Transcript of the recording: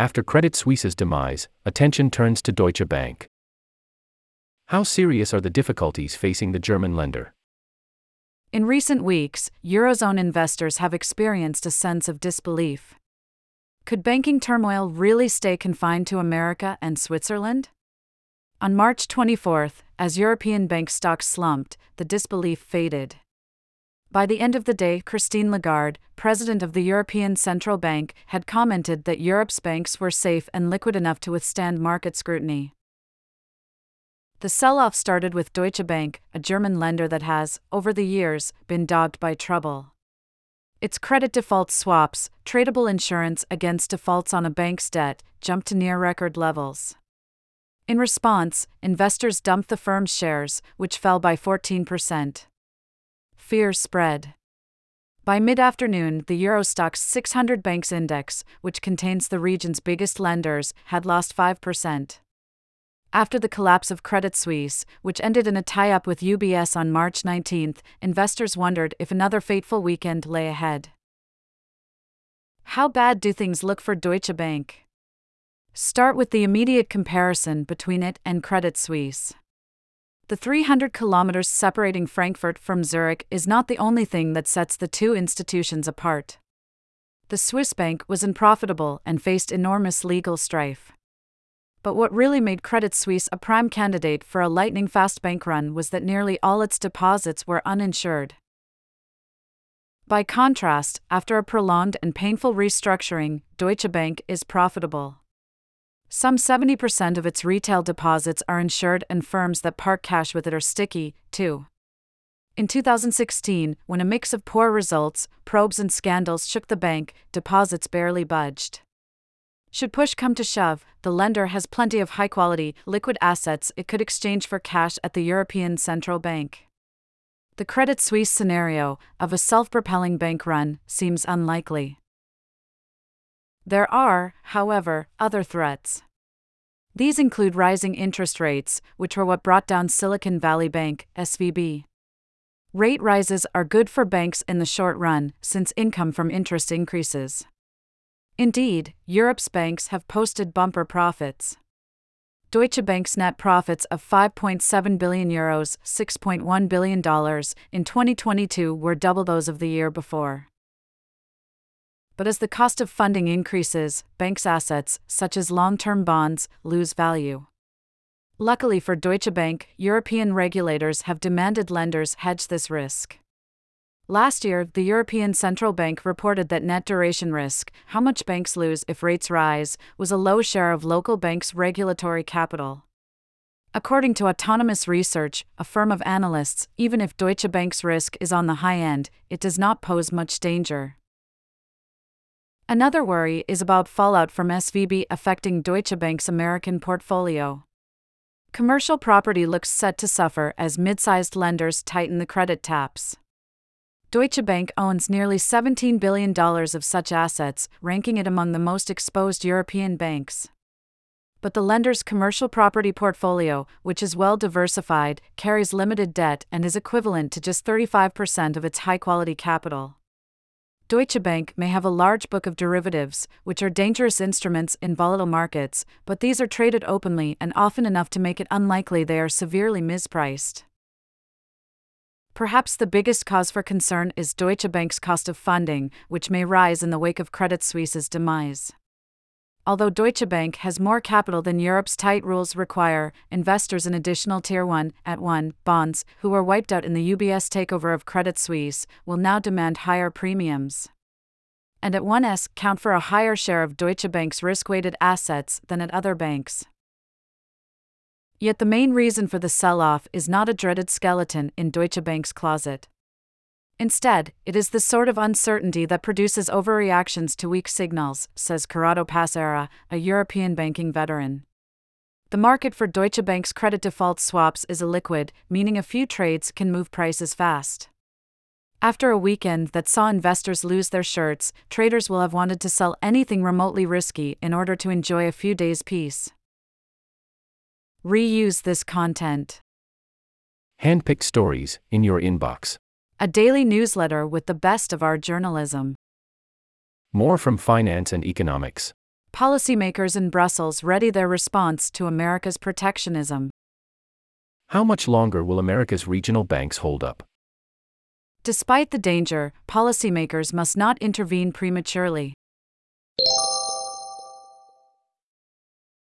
After Credit Suisse's demise, attention turns to Deutsche Bank. How serious are the difficulties facing the German lender? In recent weeks, Eurozone investors have experienced a sense of disbelief. Could banking turmoil really stay confined to America and Switzerland? On March 24, as European bank stocks slumped, the disbelief faded. By the end of the day, Christine Lagarde, president of the European Central Bank, had commented that Europe's banks were safe and liquid enough to withstand market scrutiny. The sell off started with Deutsche Bank, a German lender that has, over the years, been dogged by trouble. Its credit default swaps, tradable insurance against defaults on a bank's debt, jumped to near record levels. In response, investors dumped the firm's shares, which fell by 14% fear spread. By mid afternoon, the Euro Stoxx 600 Banks Index, which contains the region's biggest lenders, had lost 5%. After the collapse of Credit Suisse, which ended in a tie up with UBS on March 19, investors wondered if another fateful weekend lay ahead. How bad do things look for Deutsche Bank? Start with the immediate comparison between it and Credit Suisse. The 300 kilometers separating Frankfurt from Zurich is not the only thing that sets the two institutions apart. The Swiss bank was unprofitable and faced enormous legal strife. But what really made Credit Suisse a prime candidate for a lightning fast bank run was that nearly all its deposits were uninsured. By contrast, after a prolonged and painful restructuring, Deutsche Bank is profitable. Some 70% of its retail deposits are insured, and firms that park cash with it are sticky, too. In 2016, when a mix of poor results, probes, and scandals shook the bank, deposits barely budged. Should push come to shove, the lender has plenty of high quality, liquid assets it could exchange for cash at the European Central Bank. The Credit Suisse scenario, of a self propelling bank run, seems unlikely. There are, however, other threats. These include rising interest rates, which were what brought down Silicon Valley Bank, SVB. Rate rises are good for banks in the short run, since income from interest increases. Indeed, Europe's banks have posted bumper profits. Deutsche Bank's net profits of 5.7 billion euros, $6.1 billion in 2022 were double those of the year before but as the cost of funding increases, banks' assets, such as long term bonds, lose value. Luckily for Deutsche Bank, European regulators have demanded lenders hedge this risk. Last year, the European Central Bank reported that net duration risk, how much banks lose if rates rise, was a low share of local banks' regulatory capital. According to Autonomous Research, a firm of analysts, even if Deutsche Bank's risk is on the high end, it does not pose much danger. Another worry is about fallout from SVB affecting Deutsche Bank's American portfolio. Commercial property looks set to suffer as mid sized lenders tighten the credit taps. Deutsche Bank owns nearly $17 billion of such assets, ranking it among the most exposed European banks. But the lender's commercial property portfolio, which is well diversified, carries limited debt and is equivalent to just 35% of its high quality capital. Deutsche Bank may have a large book of derivatives, which are dangerous instruments in volatile markets, but these are traded openly and often enough to make it unlikely they are severely mispriced. Perhaps the biggest cause for concern is Deutsche Bank's cost of funding, which may rise in the wake of Credit Suisse's demise. Although Deutsche Bank has more capital than Europe's tight rules require, investors in additional Tier 1 AT1 bonds, who were wiped out in the UBS takeover of Credit Suisse, will now demand higher premiums. And AT1s count for a higher share of Deutsche Bank's risk weighted assets than at other banks. Yet the main reason for the sell off is not a dreaded skeleton in Deutsche Bank's closet. Instead, it is the sort of uncertainty that produces overreactions to weak signals, says Corrado Passera, a European banking veteran. The market for Deutsche Bank's credit default swaps is illiquid, meaning a few trades can move prices fast. After a weekend that saw investors lose their shirts, traders will have wanted to sell anything remotely risky in order to enjoy a few days' peace. Reuse this content. Handpicked stories in your inbox a daily newsletter with the best of our journalism. More from finance and economics. Policymakers in Brussels ready their response to America's protectionism. How much longer will America's regional banks hold up? Despite the danger, policymakers must not intervene prematurely.